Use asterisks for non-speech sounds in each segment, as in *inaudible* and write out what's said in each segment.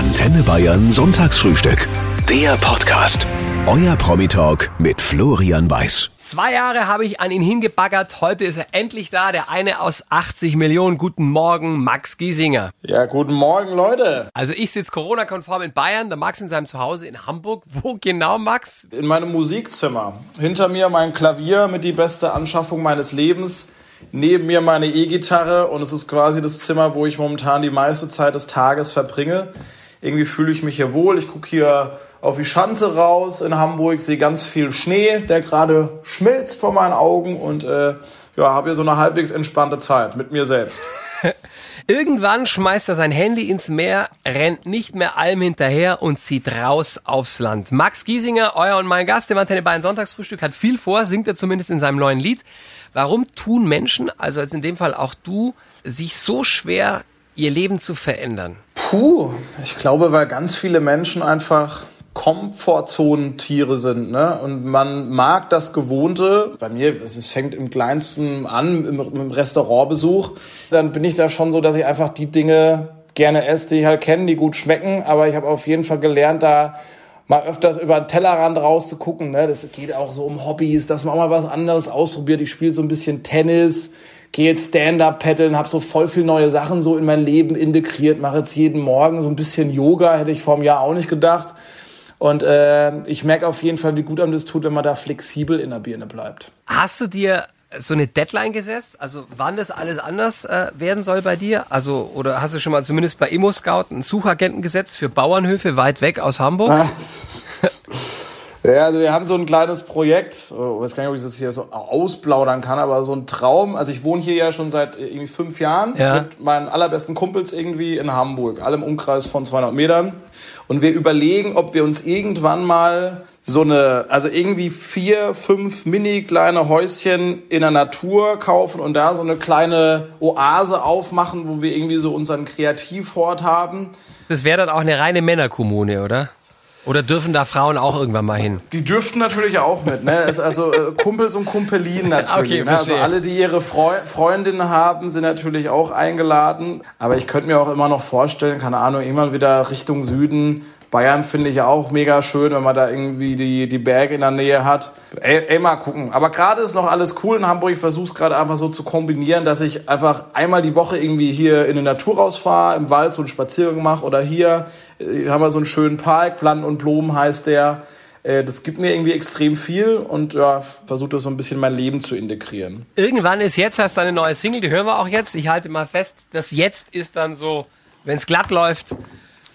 Antenne Bayern Sonntagsfrühstück. Der Podcast. Euer Promi-Talk mit Florian Weiß. Zwei Jahre habe ich an ihn hingebaggert. Heute ist er endlich da. Der eine aus 80 Millionen. Guten Morgen, Max Giesinger. Ja, guten Morgen, Leute. Also ich sitze Corona-konform in Bayern, der Max in seinem Zuhause in Hamburg. Wo genau, Max? In meinem Musikzimmer. Hinter mir mein Klavier mit die beste Anschaffung meines Lebens. Neben mir meine E-Gitarre und es ist quasi das Zimmer, wo ich momentan die meiste Zeit des Tages verbringe. Irgendwie fühle ich mich hier wohl. Ich gucke hier auf die Schanze raus in Hamburg, sehe ganz viel Schnee, der gerade schmilzt vor meinen Augen und äh, ja, habe hier so eine halbwegs entspannte Zeit mit mir selbst. *laughs* Irgendwann schmeißt er sein Handy ins Meer, rennt nicht mehr allem hinterher und zieht raus aufs Land. Max Giesinger, euer und mein Gast im Antenne Bayern Sonntagsfrühstück, hat viel vor, singt er zumindest in seinem neuen Lied. Warum tun Menschen, also jetzt in dem Fall auch du, sich so schwer, ihr Leben zu verändern? Puh, ich glaube, weil ganz viele Menschen einfach Komfortzonentiere sind, ne? Und man mag das Gewohnte. Bei mir, es fängt im Kleinsten an, im, im Restaurantbesuch. Dann bin ich da schon so, dass ich einfach die Dinge gerne esse, die ich halt kenne, die gut schmecken. Aber ich habe auf jeden Fall gelernt, da mal öfters über den Tellerrand rauszugucken. Ne? Das geht auch so um Hobbys, dass man auch mal was anderes ausprobiert. Ich spiele so ein bisschen Tennis, gehe jetzt Stand-up paddeln, habe so voll viel neue Sachen so in mein Leben integriert, mache jetzt jeden Morgen so ein bisschen Yoga, hätte ich vor einem Jahr auch nicht gedacht. Und äh, ich merke auf jeden Fall, wie gut einem das tut, wenn man da flexibel in der Birne bleibt. Hast du dir so eine Deadline gesetzt? Also wann das alles anders äh, werden soll bei dir? Also oder hast du schon mal zumindest bei Immo Scout einen Suchagenten gesetzt für Bauernhöfe weit weg aus Hamburg? *laughs* *laughs* Ja, also wir haben so ein kleines Projekt, ich weiß gar nicht, ob ich das hier so ausplaudern kann, aber so ein Traum. Also ich wohne hier ja schon seit irgendwie fünf Jahren Ja. mit meinen allerbesten Kumpels irgendwie in Hamburg, alle im Umkreis von 200 Metern. Und wir überlegen, ob wir uns irgendwann mal so eine, also irgendwie vier, fünf mini kleine Häuschen in der Natur kaufen und da so eine kleine Oase aufmachen, wo wir irgendwie so unseren Kreativhort haben. Das wäre dann auch eine reine Männerkommune, oder? Oder dürfen da Frauen auch irgendwann mal hin? Die dürften natürlich auch mit, ne? Also äh, Kumpels und Kumpelinen *laughs* natürlich. Okay, ne? Also alle, die ihre Freu Freundinnen haben, sind natürlich auch eingeladen. Aber ich könnte mir auch immer noch vorstellen, keine Ahnung, irgendwann wieder Richtung Süden. Bayern finde ich ja auch mega schön, wenn man da irgendwie die, die Berge in der Nähe hat. Ey, ey mal gucken. Aber gerade ist noch alles cool in Hamburg. Ich versuche es gerade einfach so zu kombinieren, dass ich einfach einmal die Woche irgendwie hier in die Natur rausfahre, im Wald so einen Spaziergang mache oder hier äh, haben wir so einen schönen Park, Plan und Blumen heißt der. Äh, Das gibt mir irgendwie extrem viel und ja, versuche das so ein bisschen in mein Leben zu integrieren. Irgendwann ist jetzt, hast du eine neue Single, die hören wir auch jetzt. Ich halte mal fest, das jetzt ist dann so, wenn es glatt läuft,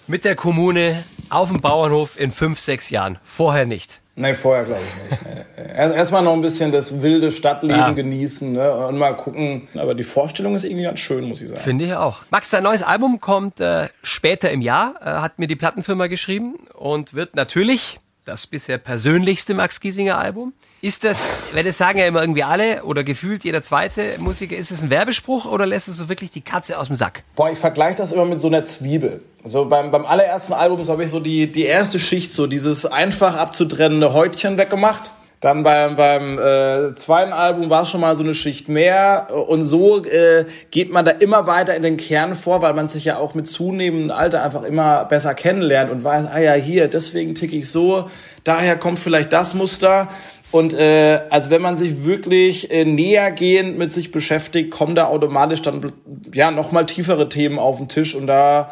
mit der Kommune auf dem Bauernhof in fünf, sechs Jahren. Vorher nicht. Nee, vorher glaube ich nicht. Erst- Erstmal noch ein bisschen das wilde Stadtleben Ja. genießen ne? und mal gucken. Aber die Vorstellung ist irgendwie ganz schön, muss ich sagen. Finde ich auch. Max, dein neues Album kommt äh, später im Jahr, äh, hat mir die Plattenfirma geschrieben und wird natürlich das bisher persönlichste Max Giesinger Album. Ist das, weil das sagen ja immer irgendwie alle oder gefühlt jeder zweite Musiker, ist es ein Werbespruch oder lässt du so wirklich die Katze aus dem Sack? Boah, ich vergleiche das immer mit so einer Zwiebel. So beim, beim allerersten Album habe ich so die, die erste Schicht, so dieses einfach abzutrennende Häutchen weggemacht. Dann beim, beim äh, zweiten Album war es schon mal so eine Schicht mehr. Und so äh, geht man da immer weiter in den Kern vor, weil man sich ja auch mit zunehmendem Alter einfach immer besser kennenlernt und weiß, ah ja, hier, deswegen ticke ich so, daher kommt vielleicht das Muster. Und äh, also wenn man sich wirklich äh, nähergehend mit sich beschäftigt, kommen da automatisch dann ja nochmal tiefere Themen auf den Tisch und da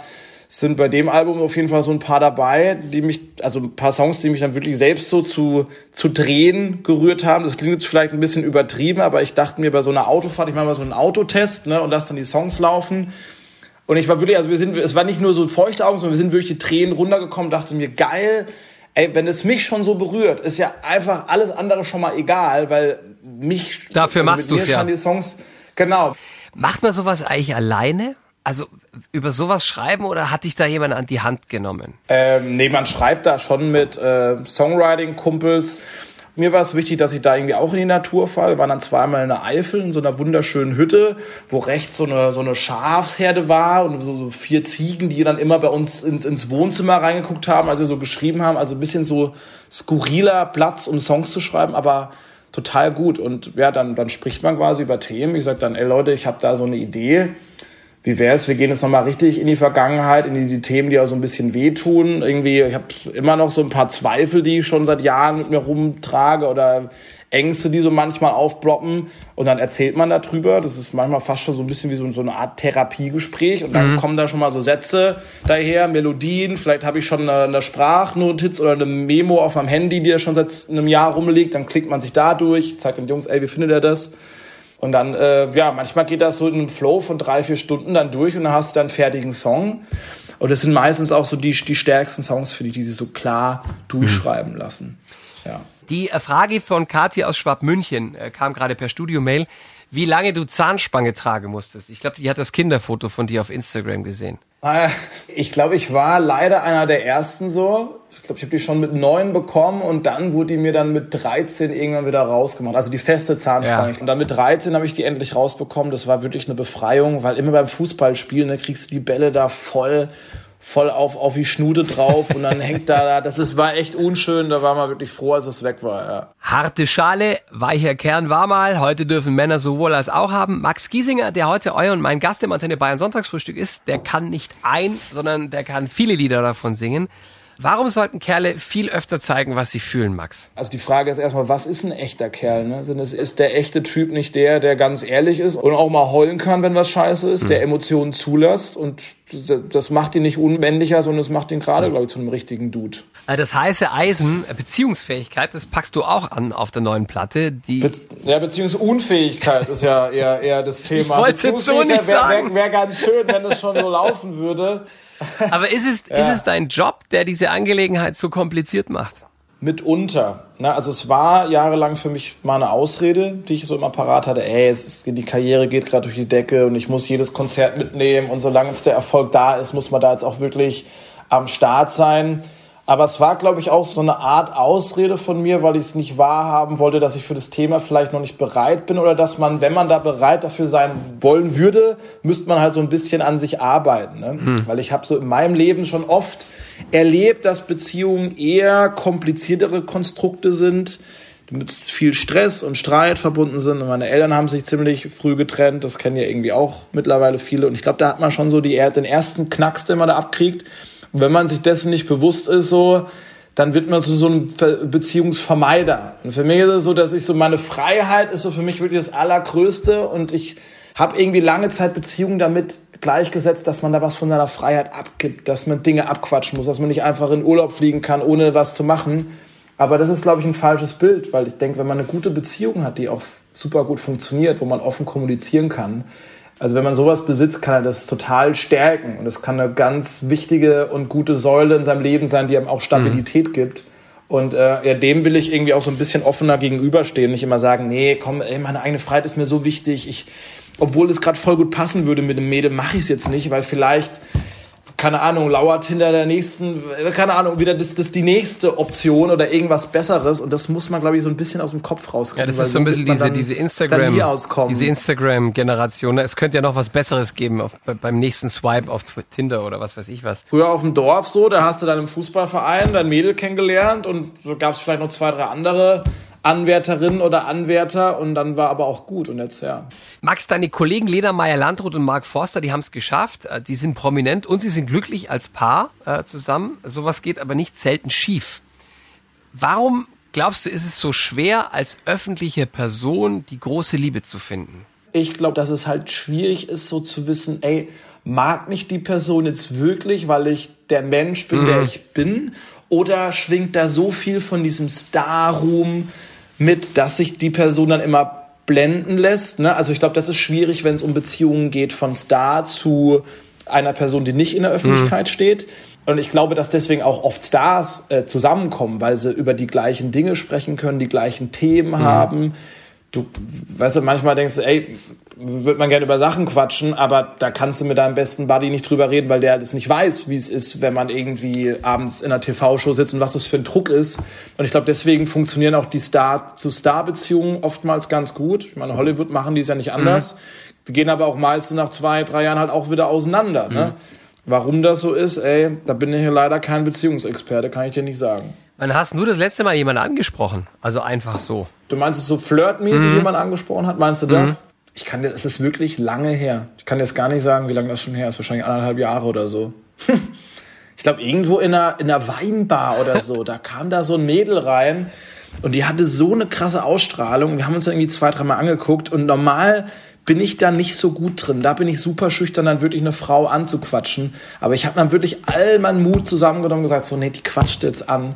sind bei dem Album auf jeden Fall so ein paar dabei, die mich, also ein paar Songs, die mich dann wirklich selbst so zu, zu drehen gerührt haben. Das klingt jetzt vielleicht ein bisschen übertrieben, aber ich dachte mir bei so einer Autofahrt, ich mache mal so einen Autotest, ne, und lass dann die Songs laufen. Und ich war wirklich, also wir sind, es war nicht nur so feuchte Augen, sondern wir sind wirklich die Tränen runtergekommen, dachte mir, geil, ey, wenn es mich schon so berührt, ist ja einfach alles andere schon mal egal, weil mich, Dafür also machst mir du's ja. die Songs, genau. Macht man sowas eigentlich alleine? Also über sowas schreiben oder hat dich da jemand an die Hand genommen? Ähm, nee, man schreibt da schon mit äh, Songwriting-Kumpels. Mir war es wichtig, dass ich da irgendwie auch in die Natur fahre. Wir waren dann zweimal in der Eifel in so einer wunderschönen Hütte, wo rechts so eine, so eine Schafsherde war und so, so vier Ziegen, die dann immer bei uns ins, ins Wohnzimmer reingeguckt haben, als wir so geschrieben haben. Also ein bisschen so skurriler Platz, um Songs zu schreiben, aber total gut. Und ja, dann, dann spricht man quasi über Themen. Ich sag dann, ey Leute, ich habe da so eine Idee wie wär's, wir gehen jetzt nochmal richtig in die Vergangenheit, in die, die, Themen, die auch so ein bisschen wehtun. Irgendwie, ich habe immer noch so ein paar Zweifel, die ich schon seit Jahren mit mir rumtrage oder Ängste, die so manchmal aufbloppen. Und dann erzählt man darüber. Das ist manchmal fast schon so ein bisschen wie so, so eine Art Therapiegespräch. Und dann mhm. kommen da schon mal so Sätze daher, Melodien. Vielleicht habe ich schon eine, eine Sprachnotiz oder eine Memo auf meinem Handy, die da schon seit einem Jahr rumliegt. Dann klickt man sich da durch, zeigt den Jungs, ey, wie findet ihr das? Und dann, äh, ja, manchmal geht das so in einem Flow von drei, vier Stunden dann durch und dann hast du dann fertigen Song. Und das sind meistens auch so die, die stärksten Songs, finde ich, die sie so klar durchschreiben lassen. Ja. Die äh, Frage von Kathi aus Schwabmünchen äh, kam gerade per Studio-Mail, wie lange du Zahnspange tragen musstest. Ich glaube, die hat das Kinderfoto von dir auf Instagram gesehen. Ah, ich glaube, ich war leider einer der ersten so. Ich glaube, ich habe die schon mit neun bekommen und dann wurde die mir dann mit 13 irgendwann wieder rausgemacht. Also die feste Zahnspange. Ja. Und dann mit 13 habe ich die endlich rausbekommen. Das war wirklich eine Befreiung, weil immer beim Fußballspielen ne, kriegst du die Bälle da voll voll auf, auf die Schnude drauf und dann hängt da, das ist, war echt unschön, da war man wirklich froh, als es weg war, ja. Harte Schale, weicher Kern war mal, heute dürfen Männer sowohl als auch haben. Max Giesinger, der heute euer und mein Gast im Antenne Bayern Sonntagsfrühstück ist, der kann nicht ein, sondern der kann viele Lieder davon singen. Warum sollten Kerle viel öfter zeigen, was sie fühlen, Max? Also die Frage ist erstmal, was ist ein echter Kerl? Ne? Ist der echte Typ nicht der, der ganz ehrlich ist und auch mal heulen kann, wenn was scheiße ist, mhm. der Emotionen zulässt und das macht ihn nicht unmännlicher, sondern es macht ihn gerade, glaube ich, zu einem richtigen Dude. Das heiße Eisen, äh, Beziehungsfähigkeit, das packst du auch an auf der neuen Platte. Die Be ja, Beziehungsunfähigkeit ist ja eher, eher das Thema. Ich wollte jetzt so nicht sagen. Wäre wär, ganz schön, wenn es schon so laufen würde. *laughs* Aber ist es, ja. ist es dein Job, der diese Angelegenheit so kompliziert macht? Mitunter. Na, also es war jahrelang für mich mal eine Ausrede, die ich so immer parat hatte. Ey, es ist, die Karriere geht gerade durch die Decke und ich muss jedes Konzert mitnehmen und solange jetzt der Erfolg da ist, muss man da jetzt auch wirklich am Start sein. Aber es war, glaube ich, auch so eine Art Ausrede von mir, weil ich es nicht wahrhaben wollte, dass ich für das Thema vielleicht noch nicht bereit bin oder dass man, wenn man da bereit dafür sein wollen würde, müsste man halt so ein bisschen an sich arbeiten. Ne? Hm. Weil ich habe so in meinem Leben schon oft erlebt, dass Beziehungen eher kompliziertere Konstrukte sind, mit viel Stress und Streit verbunden sind. Und meine Eltern haben sich ziemlich früh getrennt, das kennen ja irgendwie auch mittlerweile viele. Und ich glaube, da hat man schon so die, den ersten Knacks, den man da abkriegt wenn man sich dessen nicht bewusst ist, so, dann wird man zu so einem Beziehungsvermeider. Und für mich ist es so, dass ich so, meine Freiheit ist so für mich wirklich das Allergrößte und ich habe irgendwie lange Zeit Beziehungen damit gleichgesetzt, dass man da was von seiner Freiheit abgibt, dass man Dinge abquatschen muss, dass man nicht einfach in Urlaub fliegen kann, ohne was zu machen. Aber das ist, glaube ich, ein falsches Bild, weil ich denke, wenn man eine gute Beziehung hat, die auch super gut funktioniert, wo man offen kommunizieren kann, also wenn man sowas besitzt, kann er das total stärken. Und es kann eine ganz wichtige und gute Säule in seinem Leben sein, die einem auch Stabilität mhm. gibt. Und äh, ja, dem will ich irgendwie auch so ein bisschen offener gegenüberstehen. Nicht immer sagen, nee, komm, ey, meine eigene Freiheit ist mir so wichtig. Ich, obwohl es gerade voll gut passen würde mit dem Mädel, mache ich es jetzt nicht, weil vielleicht keine Ahnung, lauert hinter der nächsten, keine Ahnung, wieder das, das die nächste Option oder irgendwas Besseres und das muss man, glaube ich, so ein bisschen aus dem Kopf rauskriegen. Ja, das ist so ein bisschen diese, diese Instagram, diese Instagram-Generation. Es könnte ja noch was Besseres geben auf, beim nächsten Swipe auf Tinder oder was weiß ich was. Früher auf dem Dorf so, da hast du dann im Fußballverein dein Mädel kennengelernt und so gab es vielleicht noch zwei, drei andere Anwärterin oder Anwärter und dann war aber auch gut und jetzt ja. Max, deine Kollegen Lena Meyer-Landrut und Mark Forster, die haben es geschafft, äh, die sind prominent und sie sind glücklich als Paar äh, zusammen. Sowas geht aber nicht selten schief. Warum glaubst du, ist es so schwer, als öffentliche Person die große Liebe zu finden? Ich glaube, dass es halt schwierig ist, so zu wissen, ey, mag mich die Person jetzt wirklich, weil ich der Mensch bin, mhm. der ich bin? Oder schwingt da so viel von diesem Star-Ruhm, mit, dass sich die Person dann immer blenden lässt. Ne? Also ich glaube, das ist schwierig, wenn es um Beziehungen geht von Star zu einer Person, die nicht in der Öffentlichkeit mhm. steht. Und ich glaube, dass deswegen auch oft Stars äh, zusammenkommen, weil sie über die gleichen Dinge sprechen können, die gleichen Themen mhm. haben. Du, weißt du, manchmal denkst du, ey, würde man gerne über Sachen quatschen, aber da kannst du mit deinem besten Buddy nicht drüber reden, weil der das nicht weiß, wie es ist, wenn man irgendwie abends in einer TV-Show sitzt und was das für ein Druck ist. Und ich glaube, deswegen funktionieren auch die Star-zu-Star-Beziehungen oftmals ganz gut. Ich meine, Hollywood machen die es ja nicht anders. Mhm. Die gehen aber auch meistens nach zwei, drei Jahren halt auch wieder auseinander. Ne? Mhm. Warum das so ist, ey, da bin ich hier leider kein Beziehungsexperte, kann ich dir nicht sagen. Wann hast du das letzte Mal jemanden angesprochen? Also einfach so. Du meinst es so flirtmäßig mhm. jemand angesprochen hat? Meinst du das? Mhm. ich kann dir, es ist wirklich lange her. Ich kann jetzt gar nicht sagen, wie lange das schon her ist. Wahrscheinlich anderthalb Jahre oder so. *laughs* ich glaube, irgendwo in einer, in einer Weinbar oder so. Da kam da so ein Mädel rein und die hatte so eine krasse Ausstrahlung. Wir haben uns dann irgendwie zwei, dreimal angeguckt und normal bin ich da nicht so gut drin. Da bin ich super schüchtern, dann wirklich eine Frau anzuquatschen. Aber ich habe dann wirklich all meinen Mut zusammengenommen und gesagt, so, nee, die quatscht jetzt an.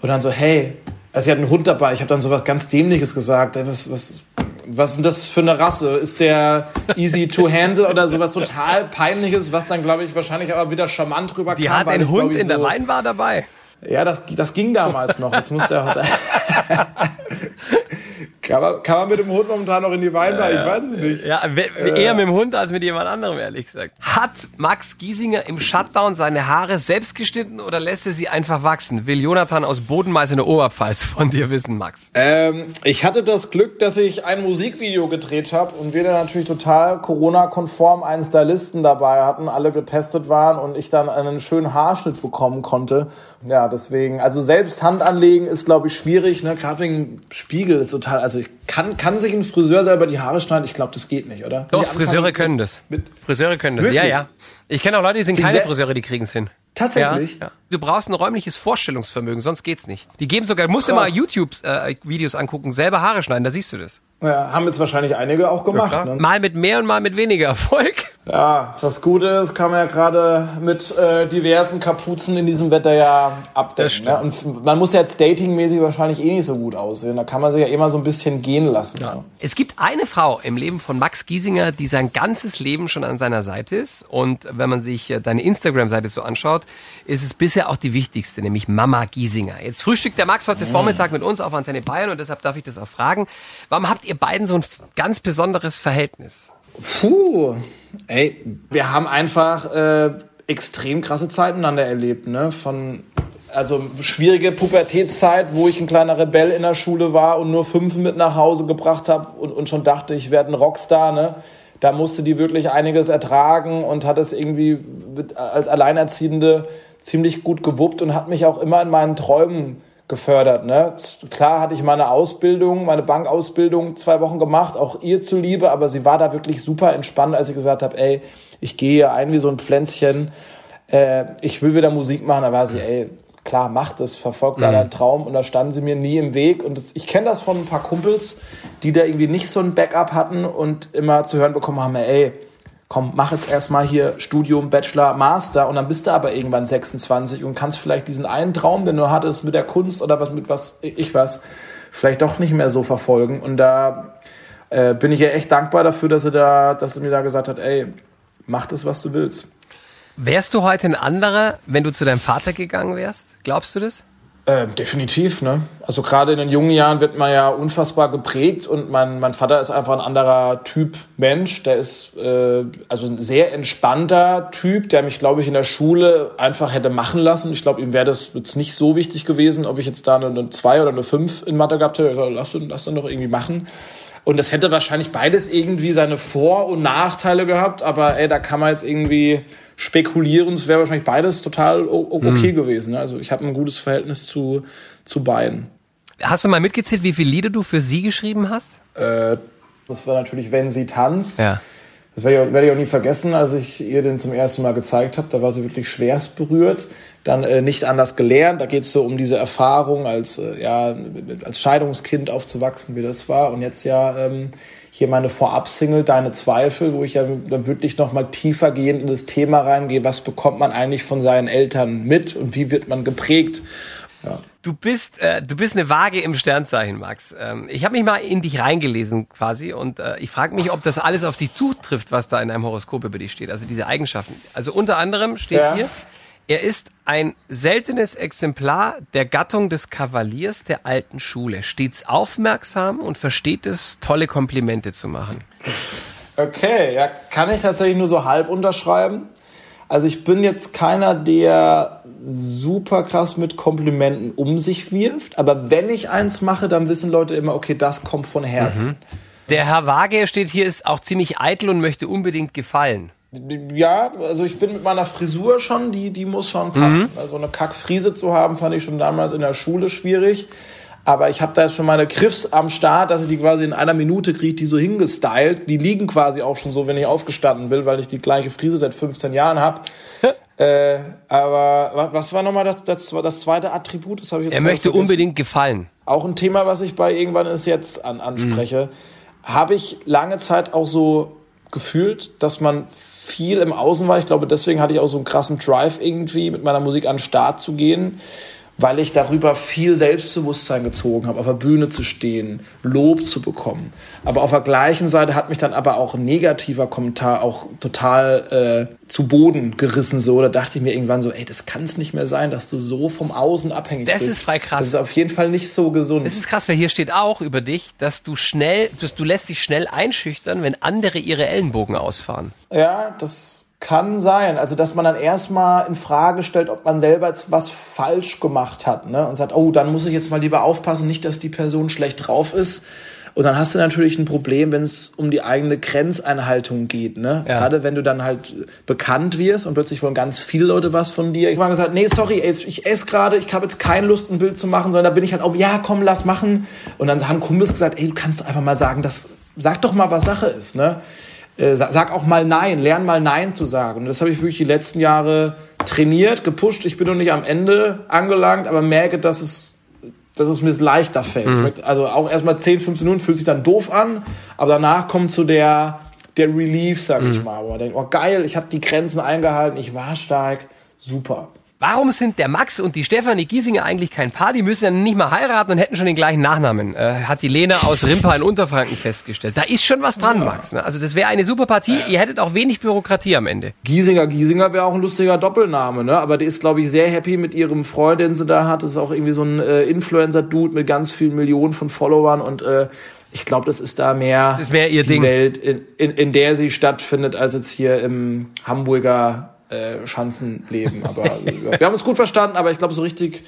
Und dann so, hey, also sie hat einen Hund dabei. Ich habe dann so was ganz Dämliches gesagt. Was, was, was ist denn das für eine Rasse? Ist der easy to handle oder sowas total peinliches, was dann, glaube ich, wahrscheinlich aber wieder charmant rüberkam. Die hat einen Hund ich, in so, der Weinbar dabei. Ja, das, das ging damals noch. Jetzt muss der *laughs* Kann man, kann man mit dem Hund momentan noch in die Weinbar? Ja, ich weiß es nicht. Ja, eher mit dem Hund als mit jemand anderem, ehrlich gesagt. Hat Max Giesinger im Shutdown seine Haare selbst geschnitten oder lässt er sie einfach wachsen? Will Jonathan aus Bodenmeiß in der Oberpfalz von dir wissen, Max? Ähm, ich hatte das Glück, dass ich ein Musikvideo gedreht habe und wir dann natürlich total Corona-konform einen Stylisten dabei hatten, alle getestet waren und ich dann einen schönen Haarschnitt bekommen konnte. Ja, deswegen, also selbst Hand anlegen ist, glaube ich, schwierig, ne? Gerade wegen Spiegel ist total, also ich kann, kann sich ein Friseur selber die Haare schneiden? Ich glaube, das geht nicht, oder? Doch, Friseure können das. Mit Friseure können das. Wirklich? Ja, ja. Ich kenne auch Leute, die sind keine Friseure, die kriegen es hin. Tatsächlich? Ja, ja. Du brauchst ein räumliches Vorstellungsvermögen, sonst geht's nicht. Die geben sogar, musst immer YouTube-Videos äh, angucken, selber Haare schneiden, da siehst du das. Ja, haben jetzt wahrscheinlich einige auch gemacht. Ja, ne? Mal mit mehr und mal mit weniger Erfolg. Ja, das Gute ist, kann man ja gerade mit äh, diversen Kapuzen in diesem Wetter ja abdecken. Ne? Und man muss ja jetzt datingmäßig wahrscheinlich eh nicht so gut aussehen. Da kann man sich ja immer so ein bisschen gehen lassen. Ja. Ne? Es gibt eine Frau im Leben von Max Giesinger, die sein ganzes Leben schon an seiner Seite ist. Und wenn man sich äh, deine Instagram-Seite so anschaut, ist es bisher auch die wichtigste, nämlich Mama Giesinger. Jetzt frühstückt der Max heute. Vormittag mit uns auf Antenne Bayern und deshalb darf ich das auch fragen. Warum habt ihr beiden so ein ganz besonderes Verhältnis? Puh, ey, wir haben einfach äh, extrem krasse Zeiten miteinander erlebt, ne? Von also schwierige Pubertätszeit, wo ich ein kleiner Rebell in der Schule war und nur fünf mit nach Hause gebracht habe und, und schon dachte, ich werde ein Rockstar, ne? Da musste die wirklich einiges ertragen und hat es irgendwie mit, als Alleinerziehende ziemlich gut gewuppt und hat mich auch immer in meinen Träumen gefördert. Ne? Klar hatte ich meine Ausbildung, meine Bankausbildung zwei Wochen gemacht, auch ihr zuliebe, aber sie war da wirklich super entspannt, als ich gesagt habe, ey, ich gehe ein wie so ein Pflänzchen, äh, ich will wieder Musik machen. Da war sie, ey, klar, mach das, verfolg da mhm. deinen Traum. Und da standen sie mir nie im Weg. Und das, ich kenne das von ein paar Kumpels, die da irgendwie nicht so ein Backup hatten und immer zu hören bekommen haben, ey, komm, mach jetzt erstmal hier Studium, Bachelor, Master und dann bist du aber irgendwann 26 und kannst vielleicht diesen einen Traum, den du hattest mit der Kunst oder was mit was ich was, vielleicht doch nicht mehr so verfolgen. Und da äh, bin ich ja echt dankbar dafür, dass er da, dass er mir da gesagt hat, ey, mach das, was du willst. Wärst du heute ein anderer, wenn du zu deinem Vater gegangen wärst? Glaubst du das? Äh, definitiv, ne? Also gerade in den jungen Jahren wird man ja unfassbar geprägt und mein, mein Vater ist einfach ein anderer Typ Mensch. Der ist äh, also ein sehr entspannter Typ, der mich, glaube ich, in der Schule einfach hätte machen lassen. Ich glaube, ihm wäre das jetzt nicht so wichtig gewesen, ob ich jetzt da eine 2 oder eine 5 in Mathe gehabt hätte. Also, lass, lass dann doch irgendwie machen. Und das hätte wahrscheinlich beides irgendwie seine Vor- und Nachteile gehabt, aber ey, da kann man jetzt irgendwie spekulieren. Es wäre wahrscheinlich beides total okay mhm. gewesen. Ne? Also ich habe ein gutes Verhältnis zu, zu beiden. Hast du mal mitgezählt, wie viele Lieder du für sie geschrieben hast? Äh, das war natürlich, wenn sie tanzt. Ja. Das werde ich, auch nie vergessen, als ich ihr den zum ersten Mal gezeigt habe. Da war sie wirklich schwerst berührt. Dann äh, nicht anders gelernt. Da geht es so um diese Erfahrung, als, äh, ja, als Scheidungskind aufzuwachsen, wie das war. Und jetzt ja ähm, hier meine Vorab-Single Deine Zweifel, wo ich ja dann wirklich nochmal tiefer gehend in das Thema reingehe, was bekommt man eigentlich von seinen Eltern mit und wie wird man geprägt. Ja. Du bist, äh, du bist eine Waage im Sternzeichen, Max. Ähm, ich habe mich mal in dich reingelesen quasi und äh, ich frage mich, ob das alles auf dich zutrifft, was da in einem Horoskop über dich steht. Also diese Eigenschaften. Also unter anderem steht ja. hier, er ist ein seltenes Exemplar der Gattung des Kavaliers der alten Schule, stets aufmerksam und versteht es, tolle Komplimente zu machen. Okay, ja, kann ich tatsächlich nur so halb unterschreiben. Also ich bin jetzt keiner, der super krass mit Komplimenten um sich wirft, aber wenn ich eins mache, dann wissen Leute immer, okay, das kommt von Herzen. Mhm. Der Herr Waage steht hier, ist auch ziemlich eitel und möchte unbedingt gefallen. Ja, also ich bin mit meiner Frisur schon, die, die muss schon passen. Mhm. Also eine Kackfriese zu haben, fand ich schon damals in der Schule schwierig. Aber ich habe da jetzt schon meine Griffs am Start, dass ich die quasi in einer Minute kriege, die so hingestylt. Die liegen quasi auch schon so, wenn ich aufgestanden bin, weil ich die gleiche Frise seit 15 Jahren habe. *laughs* äh, aber was war nochmal das, das, das zweite Attribut? Das ich jetzt Er möchte vergessen. unbedingt gefallen. Auch ein Thema, was ich bei irgendwann ist jetzt an, anspreche. Mhm. Habe ich lange Zeit auch so gefühlt, dass man viel im Außen war. Ich glaube, deswegen hatte ich auch so einen krassen Drive irgendwie, mit meiner Musik an den Start zu gehen weil ich darüber viel Selbstbewusstsein gezogen habe, auf der Bühne zu stehen, Lob zu bekommen. Aber auf der gleichen Seite hat mich dann aber auch ein negativer Kommentar auch total äh, zu Boden gerissen. So, da dachte ich mir irgendwann so, ey, das kann es nicht mehr sein, dass du so vom Außen abhängig das bist. Das ist frei krass. Das ist auf jeden Fall nicht so gesund. Das ist krass, weil hier steht auch über dich, dass du schnell, dass du lässt dich schnell einschüchtern, wenn andere ihre Ellenbogen ausfahren. Ja, das kann sein. Also, dass man dann erstmal in Frage stellt, ob man selber jetzt was falsch gemacht hat, ne? Und sagt, oh, dann muss ich jetzt mal lieber aufpassen, nicht, dass die Person schlecht drauf ist. Und dann hast du natürlich ein Problem, wenn es um die eigene Grenzeinhaltung geht, ne? Ja. Gerade wenn du dann halt bekannt wirst und plötzlich wollen ganz viele Leute was von dir. Ich habe gesagt, nee, sorry, ey, ich esse gerade, ich habe jetzt keine Lust, ein Bild zu machen, sondern da bin ich halt auch, ja, komm, lass machen. Und dann haben Kumpels gesagt, ey, du kannst einfach mal sagen, das, sag doch mal, was Sache ist, ne? Äh, sag auch mal Nein, lern mal Nein zu sagen. Und das habe ich wirklich die letzten Jahre trainiert, gepusht. Ich bin noch nicht am Ende angelangt, aber merke, dass es, dass es mir leichter fällt. Mhm. Also auch erstmal 10, 15 Minuten fühlt sich dann doof an, aber danach kommt so der, der Relief, sag ich mhm. mal. Wo man denkt, oh geil, ich habe die Grenzen eingehalten, ich war stark, super. Warum sind der Max und die Stefanie Giesinger eigentlich kein Paar? Die müssen ja nicht mal heiraten und hätten schon den gleichen Nachnamen. Äh, hat die Lena aus Rimpa in Unterfranken festgestellt. Da ist schon was dran, ja. Max. Ne? Also das wäre eine super Partie. Ihr hättet auch wenig Bürokratie am Ende. Giesinger, Giesinger wäre auch ein lustiger Doppelname, ne? Aber die ist, glaube ich, sehr happy mit ihrem Freund, den sie da hat. Das ist auch irgendwie so ein äh, Influencer-Dude mit ganz vielen Millionen von Followern und äh, ich glaube, das ist da mehr, das ist mehr ihr die Ding. Welt, in, in, in der sie stattfindet, als jetzt hier im Hamburger äh, Schanzenleben. Aber wir haben uns gut verstanden, aber ich glaube, so richtig,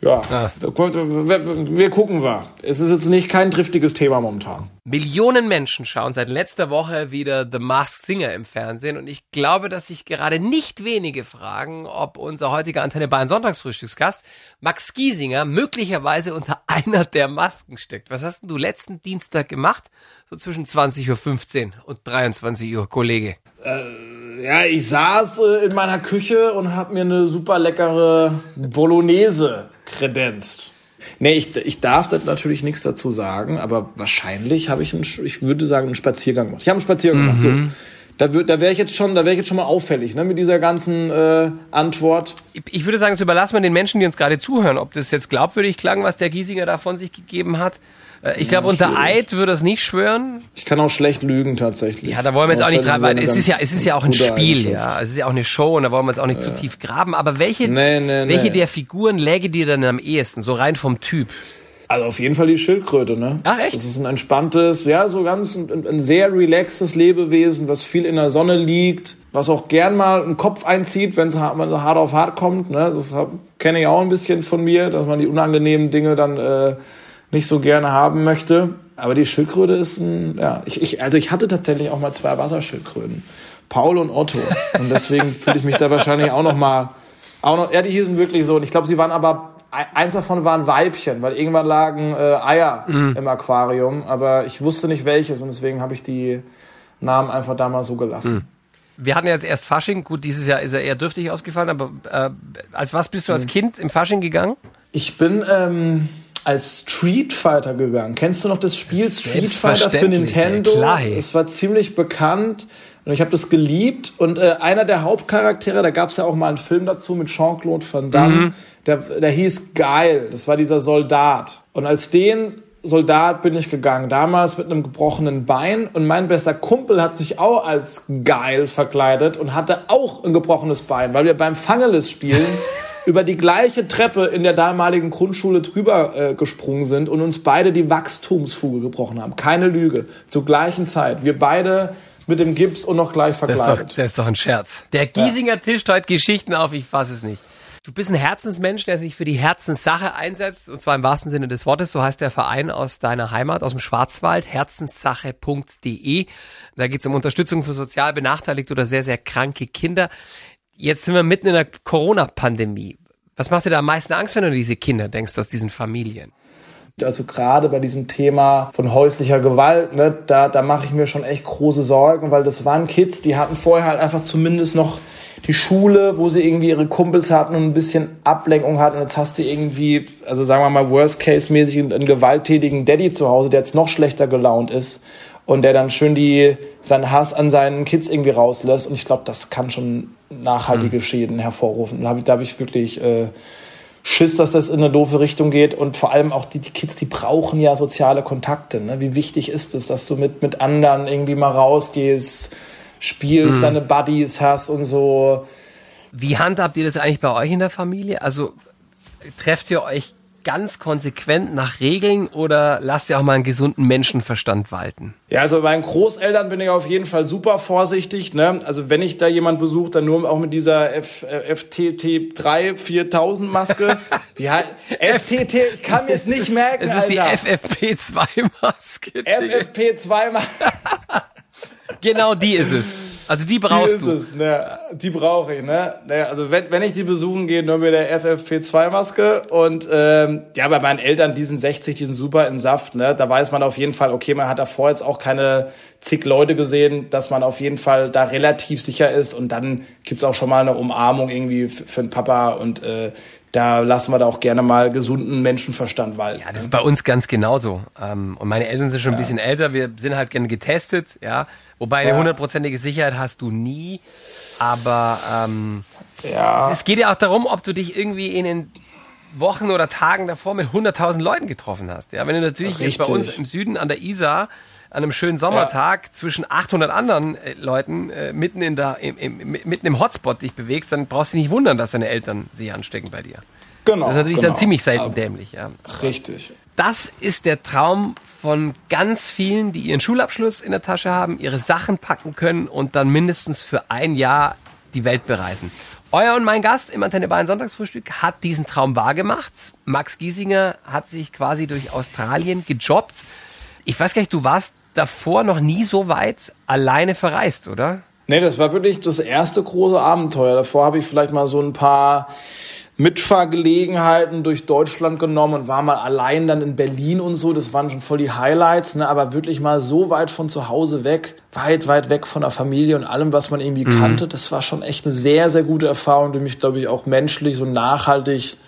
ja, ah. wir, wir, gucken wir. Es ist jetzt nicht kein driftiges Thema momentan. Millionen Menschen schauen seit letzter Woche wieder The Masked Singer im Fernsehen und ich glaube, dass sich gerade nicht wenige fragen, ob unser heutiger Antenne Bayern Sonntagsfrühstücksgast Max Giesinger möglicherweise unter einer der Masken steckt. Was hast denn du letzten Dienstag gemacht? So zwischen 20.15 Uhr und 23 Uhr, Kollege. Äh ja, ich saß äh, in meiner Küche und habe mir eine super leckere Bolognese kredenzt. Nee, ich, ich darf das natürlich nichts dazu sagen, aber wahrscheinlich habe ich, einen, ich würde sagen, einen Spaziergang gemacht. Ich habe einen Spaziergang mhm. gemacht. So. Da, da wäre ich jetzt schon, da wäre ich jetzt schon mal auffällig, ne, mit dieser ganzen äh, Antwort. Ich, ich würde sagen, das überlassen wir den Menschen, die uns gerade zuhören, ob das jetzt glaubwürdig klang, was der Giesinger da von sich gegeben hat. Äh, ich glaube, unter Eid würde es nicht schwören. Ich kann auch schlecht lügen tatsächlich. Ja, da wollen wir jetzt auch nicht treiben. Es ist ja, es ist ja auch ein Spiel, ja. Es ist ja auch eine Show und da wollen wir jetzt auch nicht ja. zu tief graben. Aber welche, nee, nee, welche nee. der Figuren läge dir dann am ehesten, so rein vom Typ? Also auf jeden Fall die Schildkröte, ne? Ach echt? Das ist ein entspanntes, ja, so ganz ein, ein, sehr relaxtes Lebewesen, was viel in der Sonne liegt, was auch gern mal einen Kopf einzieht, wenn es hart auf hart kommt. Ne? Das kenne ich auch ein bisschen von mir, dass man die unangenehmen Dinge dann äh, nicht so gerne haben möchte. Aber die Schildkröte ist ein, ja, ich, ich, also ich hatte tatsächlich auch mal zwei Wasserschildkröten. Paul und Otto. Und deswegen fühle ich mich da wahrscheinlich auch noch mal, auch noch, ja, die hießen wirklich so. Und ich glaube, sie waren aber, eins davon waren Weibchen, weil irgendwann lagen äh, Eier mhm. im Aquarium. Aber ich wusste nicht welches und deswegen habe ich die Namen einfach damals so gelassen. Mhm. Wir hatten jetzt erst Fasching. Gut, dieses Jahr ist er eher dürftig ausgefallen, aber äh, als was bist du als mhm. Kind im Fasching gegangen? Ich bin, ähm, als Street Fighter gegangen. Kennst du noch das Spiel Street Fighter für Nintendo? Klar, es war ziemlich bekannt und ich habe das geliebt. Und äh, einer der Hauptcharaktere, da gab es ja auch mal einen Film dazu mit Jean-Claude Van Damme, mhm. Der, der hieß Geil. Das war dieser Soldat. Und als den Soldat bin ich gegangen, damals mit einem gebrochenen Bein und mein bester Kumpel hat sich auch als geil verkleidet und hatte auch ein gebrochenes Bein, weil wir beim Fangelis spielen *laughs* über die gleiche Treppe in der damaligen Grundschule drüber äh, gesprungen sind und uns beide die Wachstumsfuge gebrochen haben. Keine Lüge. Zur gleichen Zeit. Wir beide mit dem Gips und noch gleich verkleidet. Das ist doch, das ist doch ein Scherz. Der Giesinger ja. tischt heute Geschichten auf, ich fasse es nicht. Du bist ein Herzensmensch, der sich für die Herzenssache einsetzt, und zwar im wahrsten Sinne des Wortes. So heißt der Verein aus deiner Heimat, aus dem Schwarzwald, herzenssache.de. Da geht es um Unterstützung für sozial benachteiligte oder sehr, sehr kranke Kinder. Jetzt sind wir mitten in der Corona-Pandemie. Was macht dir da am meisten Angst, wenn du an diese Kinder denkst aus diesen Familien? Also gerade bei diesem Thema von häuslicher Gewalt, ne, da, da mache ich mir schon echt große Sorgen, weil das waren Kids, die hatten vorher halt einfach zumindest noch die Schule, wo sie irgendwie ihre Kumpels hatten und ein bisschen Ablenkung hatten. Und jetzt hast du irgendwie, also sagen wir mal, Worst-Case-mäßig einen, einen gewalttätigen Daddy zu Hause, der jetzt noch schlechter gelaunt ist und der dann schön die, seinen Hass an seinen Kids irgendwie rauslässt. Und ich glaube, das kann schon nachhaltige mhm. Schäden hervorrufen. Da habe da hab ich wirklich äh, Schiss, dass das in eine doofe Richtung geht. Und vor allem auch die, die Kids, die brauchen ja soziale Kontakte. Ne? Wie wichtig ist es, dass du mit, mit anderen irgendwie mal rausgehst, spielst, mhm. deine Buddies hast und so. Wie handhabt ihr das eigentlich bei euch in der Familie? Also trefft ihr euch ganz konsequent nach Regeln oder lasst ihr auch mal einen gesunden Menschenverstand walten? Ja, also bei meinen Großeltern bin ich auf jeden Fall super vorsichtig. Ne? Also wenn ich da jemand besuche, dann nur auch mit dieser F, äh, FTT 3 4000 Maske. Wie heißt FTT? Ich kann mir jetzt nicht merken. Es ist Alter. die FFP2 Maske. FFP2 Maske. *laughs* genau die ist es. Also die brauchst die du. Es, ne? Die brauche ich, ne? ne? Also wenn, wenn ich die besuchen gehe, nur mit der FFP2-Maske. Und ähm, ja, bei meinen Eltern, die sind 60, die sind super im Saft, ne? Da weiß man auf jeden Fall, okay, man hat davor jetzt auch keine zig Leute gesehen, dass man auf jeden Fall da relativ sicher ist. Und dann gibt's auch schon mal eine Umarmung irgendwie für den Papa und äh, da lassen wir da auch gerne mal gesunden Menschenverstand walten. Ja, das ne? ist bei uns ganz genauso. Ähm, und meine Eltern sind schon ein bisschen älter. Wir sind halt gerne getestet, ja. Wobei eine hundertprozentige Sicherheit hast du nie. Aber ähm, ja. es geht ja auch darum, ob du dich irgendwie in den Wochen oder Tagen davor mit 100.000 Leuten getroffen hast. Ja, wenn du natürlich jetzt bei uns im Süden an der Isar an einem schönen Sommertag ja. zwischen 800 anderen äh, Leuten äh, mitten in der im, im, mitten im Hotspot dich bewegst, dann brauchst du dich nicht wundern, dass deine Eltern sich anstecken bei dir. Genau. Das ist natürlich genau. dann ziemlich selten Aber dämlich, ja. Richtig. Das ist der Traum von ganz vielen, die ihren Schulabschluss in der Tasche haben, ihre Sachen packen können und dann mindestens für ein Jahr die Welt bereisen. Euer und mein Gast im Antenne Bayern Sonntagsfrühstück hat diesen Traum wahrgemacht. Max Giesinger hat sich quasi durch Australien gejobbt ich weiß gar nicht, du warst davor noch nie so weit alleine verreist, oder? Nee, das war wirklich das erste große Abenteuer. Davor habe ich vielleicht mal so ein paar Mitfahrgelegenheiten durch Deutschland genommen und war mal allein dann in Berlin und so. Das waren schon voll die Highlights, ne? aber wirklich mal so weit von zu Hause weg, weit, weit weg von der Familie und allem, was man irgendwie mhm. kannte. Das war schon echt eine sehr, sehr gute Erfahrung, die mich, glaube ich, auch menschlich so nachhaltig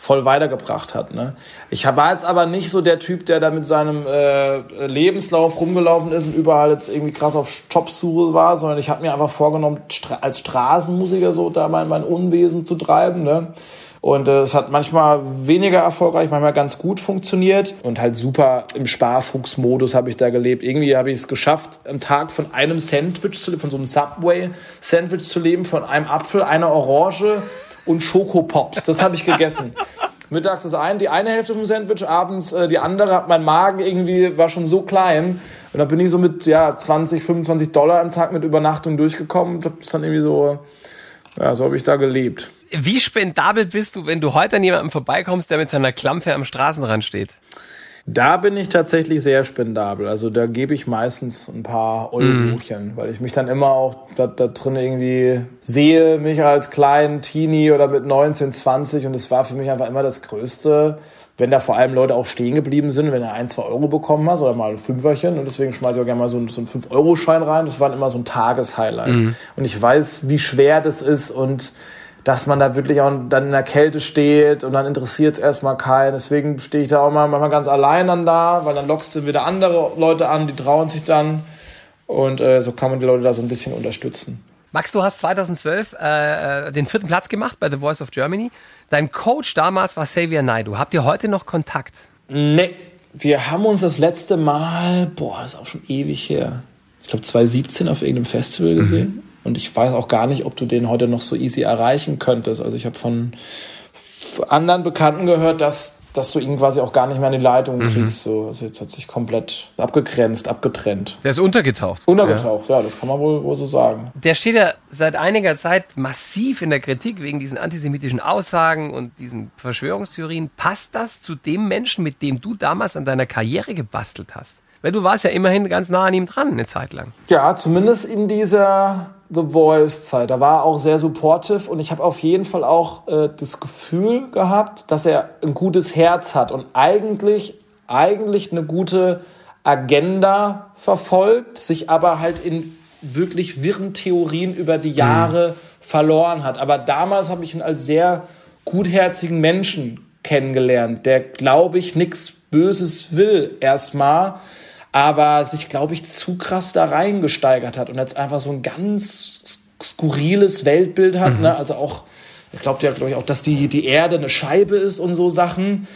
voll weitergebracht hat. Ne? Ich war jetzt aber nicht so der Typ, der da mit seinem äh, Lebenslauf rumgelaufen ist und überall jetzt irgendwie krass auf Jobsuche war, sondern ich habe mir einfach vorgenommen, als Straßenmusiker so da mein, mein Unwesen zu treiben. Ne? Und äh, es hat manchmal weniger erfolgreich, manchmal ganz gut funktioniert und halt super im Sparfuchsmodus habe ich da gelebt. Irgendwie habe ich es geschafft, am Tag von einem Sandwich zu leben, von so einem Subway-Sandwich zu leben, von einem Apfel, einer Orange und Schokopops. Das habe ich gegessen. *laughs* Mittags das eine, die eine Hälfte vom Sandwich, abends äh, die andere. Hat mein Magen irgendwie war schon so klein und da bin ich so mit ja 20, 25 Dollar am Tag mit Übernachtung durchgekommen. Das ist dann irgendwie so, ja, so habe ich da gelebt. Wie spendabel bist du, wenn du heute an jemanden vorbeikommst, der mit seiner Klampe am Straßenrand steht? Da bin ich tatsächlich sehr spendabel. Also da gebe ich meistens ein paar Eurochen, mm. weil ich mich dann immer auch da, da drin irgendwie sehe, mich als kleinen Teenie oder mit 19, 20 und es war für mich einfach immer das Größte, wenn da vor allem Leute auch stehen geblieben sind, wenn du ein, zwei Euro bekommen hast oder mal ein Fünferchen und deswegen schmeiße ich auch gerne mal so, so einen 5-Euro-Schein rein. Das war immer so ein Tageshighlight. Mm. Und ich weiß, wie schwer das ist und dass man da wirklich auch dann in der Kälte steht und dann interessiert es erstmal keinen. Deswegen stehe ich da auch mal manchmal ganz allein dann da, weil dann lockst du wieder andere Leute an, die trauen sich dann. Und äh, so kann man die Leute da so ein bisschen unterstützen. Max, du hast 2012 äh, äh, den vierten Platz gemacht bei The Voice of Germany. Dein Coach damals war Xavier Naidu. Habt ihr heute noch Kontakt? Nee, wir haben uns das letzte Mal, boah, das ist auch schon ewig her, ich glaube 2017 auf irgendeinem Festival gesehen. Mhm. Und ich weiß auch gar nicht, ob du den heute noch so easy erreichen könntest. Also ich habe von anderen Bekannten gehört, dass dass du ihn quasi auch gar nicht mehr in die Leitung mhm. kriegst. So, also jetzt hat sich komplett abgegrenzt, abgetrennt. Der ist untergetaucht. Untergetaucht, ja, ja das kann man wohl, wohl so sagen. Der steht ja seit einiger Zeit massiv in der Kritik wegen diesen antisemitischen Aussagen und diesen Verschwörungstheorien. Passt das zu dem Menschen, mit dem du damals an deiner Karriere gebastelt hast? Weil du warst ja immerhin ganz nah an ihm dran eine Zeit lang. Ja, zumindest in dieser The Voice-Zeit. Da war er auch sehr supportive und ich habe auf jeden Fall auch äh, das Gefühl gehabt, dass er ein gutes Herz hat und eigentlich eigentlich eine gute Agenda verfolgt, sich aber halt in wirklich wirren Theorien über die Jahre mhm. verloren hat. Aber damals habe ich ihn als sehr gutherzigen Menschen kennengelernt, der, glaube ich, nichts Böses will erstmal, aber sich, glaube ich, zu krass da reingesteigert hat und jetzt einfach so ein ganz skurriles Weltbild hat. Mhm. Ne? Also auch, er glaubt ja, glaube ich, auch, dass die, die Erde eine Scheibe ist und so Sachen.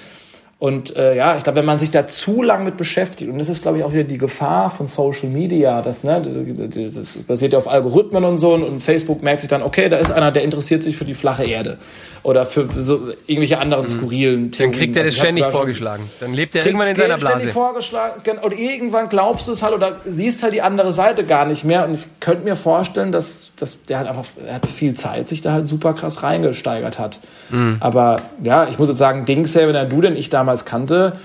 Und äh, ja, ich glaube, wenn man sich da zu lang mit beschäftigt, und das ist, glaube ich, auch wieder die Gefahr von Social Media, das, ne, das, das basiert ja auf Algorithmen und so, und Facebook merkt sich dann, okay, da ist einer, der interessiert sich für die flache Erde oder für so irgendwelche anderen mhm. skurrilen Theorien. Dann kriegt er das also ständig vorgeschlagen. Dann lebt er irgendwann in seiner Blase. Ständig vorgeschlagen und irgendwann glaubst du es halt oder siehst halt die andere Seite gar nicht mehr. Und ich könnte mir vorstellen, dass, dass der halt einfach, er hat viel Zeit, sich da halt super krass reingesteigert hat. Mhm. Aber ja, ich muss jetzt sagen, Dings, wenn er du denn ich damals kannte,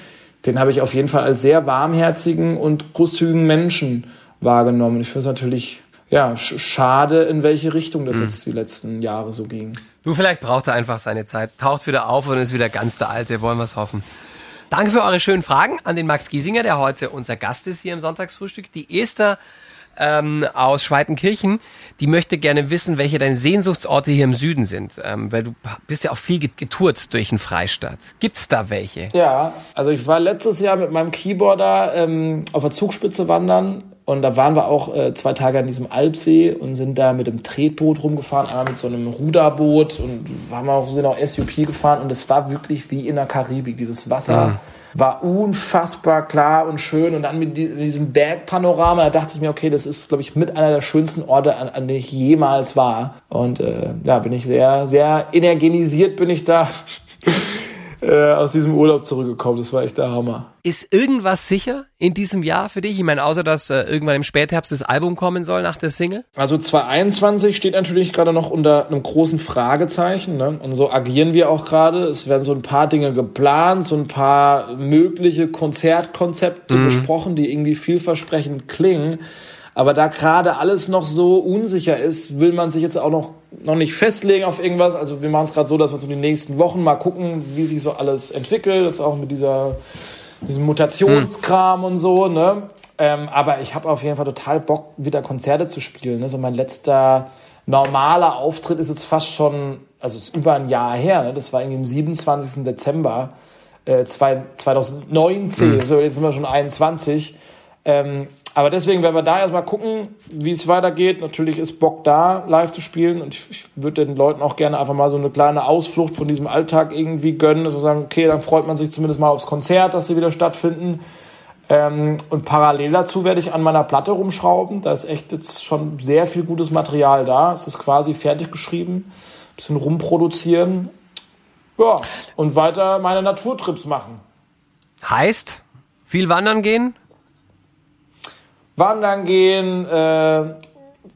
den habe ich auf jeden Fall als sehr warmherzigen und großzügigen Menschen wahrgenommen. Ich finde es natürlich ja, schade, in welche Richtung das mhm. jetzt die letzten Jahre so ging. Du, vielleicht braucht er einfach seine Zeit, taucht wieder auf und ist wieder ganz der Alte, wollen wir es hoffen. Danke für eure schönen Fragen an den Max Giesinger, der heute unser Gast ist hier im Sonntagsfrühstück. Die Esther ähm, aus Schweitenkirchen, die möchte gerne wissen, welche deine Sehnsuchtsorte hier im Süden sind, ähm, weil du bist ja auch viel getourt durch den Freistaat. Gibt's da welche? Ja, also ich war letztes Jahr mit meinem Keyboarder ähm, auf der Zugspitze wandern und da waren wir auch äh, zwei Tage an diesem Alpsee und sind da mit dem Tretboot rumgefahren, einmal mit so einem Ruderboot und haben auch, sind auch SUP gefahren und es war wirklich wie in der Karibik. Dieses Wasser mhm. War unfassbar klar und schön und dann mit diesem Bergpanorama, da dachte ich mir, okay, das ist, glaube ich, mit einer der schönsten Orte, an, an denen ich jemals war. Und äh, ja, bin ich sehr, sehr energenisiert bin ich da. *laughs* äh, aus diesem Urlaub zurückgekommen. Das war echt der Hammer. Ist irgendwas sicher in diesem Jahr für dich? Ich meine, außer dass äh, irgendwann im Spätherbst das Album kommen soll nach der Single? Also 2021 steht natürlich gerade noch unter einem großen Fragezeichen. Ne? Und so agieren wir auch gerade. Es werden so ein paar Dinge geplant, so ein paar mögliche Konzertkonzepte mhm. besprochen, die irgendwie vielversprechend klingen. Aber da gerade alles noch so unsicher ist, will man sich jetzt auch noch, noch nicht festlegen auf irgendwas. Also wir machen es gerade so, dass wir so die nächsten Wochen mal gucken, wie sich so alles entwickelt. Jetzt auch mit dieser, diesem Mutationskram und so, ne? Ähm, aber ich habe auf jeden Fall total Bock, wieder Konzerte zu spielen. Ne? So mein letzter normaler Auftritt ist jetzt fast schon, also ist über ein Jahr her. Ne? Das war irgendwie am 27. Dezember äh, 2019. Mhm. So, jetzt sind wir schon 21. Ähm, aber deswegen werden wir da erstmal gucken, wie es weitergeht. Natürlich ist Bock da, live zu spielen. Und ich, ich würde den Leuten auch gerne einfach mal so eine kleine Ausflucht von diesem Alltag irgendwie gönnen. Dass wir sagen, okay, dann freut man sich zumindest mal aufs Konzert, dass sie wieder stattfinden. Ähm, und parallel dazu werde ich an meiner Platte rumschrauben. Da ist echt jetzt schon sehr viel gutes Material da. Es ist quasi fertig geschrieben. Ein bisschen rumproduzieren. Ja, und weiter meine Naturtrips machen. Heißt, viel wandern gehen? Wandern gehen, äh,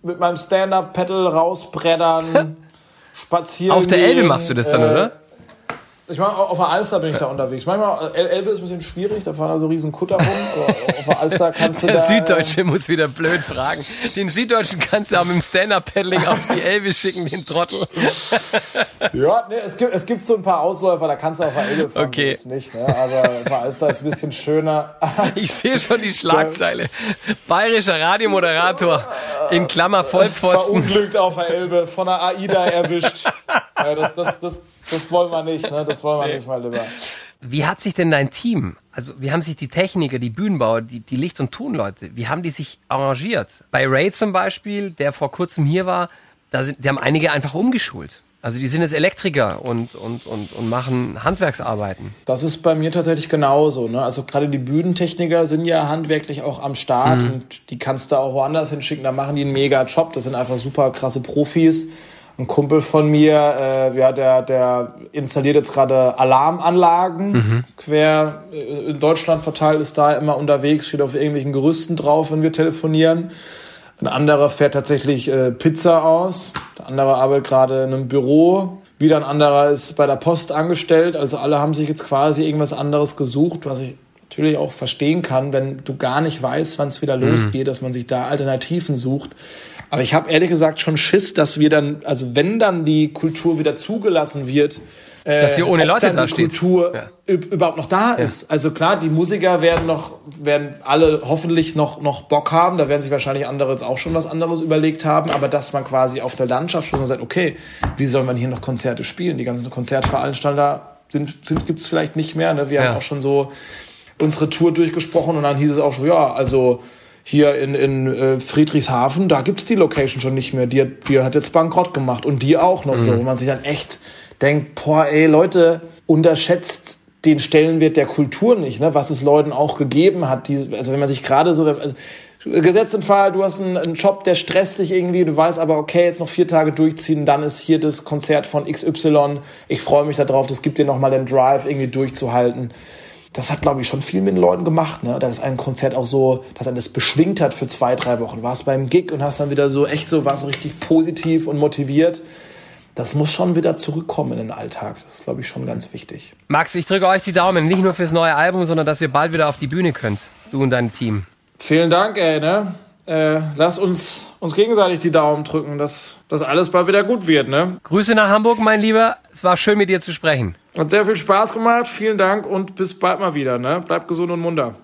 mit meinem Stand-Up-Pedal rausbreddern, *laughs* spazieren. Auf der Elbe machst du das dann, äh, oder? Ich meine, auf der Alster bin ich da unterwegs. Manchmal, äh, Elbe ist ein bisschen schwierig, da fahren da so riesen Kutter rum, *laughs* aber auf der Alster kannst du der da... Der Süddeutsche muss wieder blöd fragen. Den Süddeutschen kannst du auch mit dem Stand-Up-Paddling auf die Elbe *laughs* schicken, den Trottel. ja, nee, es gibt, es gibt so ein paar Ausläufer, da kannst du auf der Elbe fahren, okay. so nicht, ne? aber auf der Alster ist ein bisschen schöner. *laughs* ich sehe schon die Schlagzeile. Bayerischer Radiomoderator in Klammer Vollpfosten. Verunglückt auf der Elbe, von der AIDA erwischt. *laughs* Ja, das, das, das, das wollen wir nicht, ne? Das wollen wir nee. nicht mal lieber. Wie hat sich denn dein Team, also wie haben sich die Techniker, die Bühnenbauer, die, die Licht- und Tonleute, wie haben die sich arrangiert? Bei Ray zum Beispiel, der vor kurzem hier war, da sind, die haben einige einfach umgeschult. Also die sind jetzt Elektriker und, und, und, und machen Handwerksarbeiten. Das ist bei mir tatsächlich genauso. Ne? Also gerade die Bühnentechniker sind ja handwerklich auch am Start mhm. und die kannst du auch woanders hinschicken. Da machen die einen mega Job. Das sind einfach super krasse Profis ein Kumpel von mir, äh, ja, der, der installiert jetzt gerade Alarmanlagen mhm. quer äh, in Deutschland verteilt, ist da immer unterwegs, steht auf irgendwelchen Gerüsten drauf, wenn wir telefonieren. Ein anderer fährt tatsächlich äh, Pizza aus. Der andere arbeitet gerade in einem Büro. Wieder ein anderer ist bei der Post angestellt. Also alle haben sich jetzt quasi irgendwas anderes gesucht, was ich natürlich auch verstehen kann, wenn du gar nicht weißt, wann es wieder mhm. losgeht, dass man sich da Alternativen sucht. Aber ich habe ehrlich gesagt schon Schiss, dass wir dann, also wenn dann die Kultur wieder zugelassen wird, dass sie ohne Leute da die steht. Kultur ja. überhaupt noch da ist. Also klar, die Musiker werden noch, werden alle hoffentlich noch, noch Bock haben. Da werden sich wahrscheinlich andere jetzt auch schon was anderes überlegt haben. Aber dass man quasi auf der Landschaft schon sagt, okay, wie soll man hier noch Konzerte spielen? Die ganzen Konzertveranstalter sind, sind gibt's vielleicht nicht mehr. Ne? Wir ja. haben auch schon so unsere Tour durchgesprochen und dann hieß es auch schon, ja, also hier in, in äh, Friedrichshafen, da gibt's die Location schon nicht mehr. Die, die hat jetzt bankrott gemacht und die auch noch mhm. so, wo man sich dann echt denkt, boah, ey, Leute, unterschätzt den Stellenwert der Kultur nicht, ne? was es Leuten auch gegeben hat. Die, also wenn man sich gerade so, also, Gesetz im Fall, du hast einen, einen, Job, der stresst dich irgendwie, du weißt aber, okay, jetzt noch vier Tage durchziehen, dann ist hier das Konzert von XY. Ich freue mich darauf, das gibt dir nochmal den Drive, irgendwie durchzuhalten. Das hat, glaube ich, schon viel mit den Leuten gemacht, ne? Dass ein Konzert auch so, dass er das beschwingt hat für zwei, drei Wochen. Warst beim Gig und hast dann wieder so echt so, warst so richtig positiv und motiviert das muss schon wieder zurückkommen in den Alltag. Das ist, glaube ich, schon ganz wichtig. Max, ich drücke euch die Daumen, nicht nur fürs neue Album, sondern dass ihr bald wieder auf die Bühne könnt, du und dein Team. Vielen Dank, ey, ne? Äh, lass uns uns gegenseitig die Daumen drücken, dass das alles bald wieder gut wird, ne? Grüße nach Hamburg, mein Lieber. Es war schön, mit dir zu sprechen. Hat sehr viel Spaß gemacht. Vielen Dank und bis bald mal wieder, ne? Bleibt gesund und munter.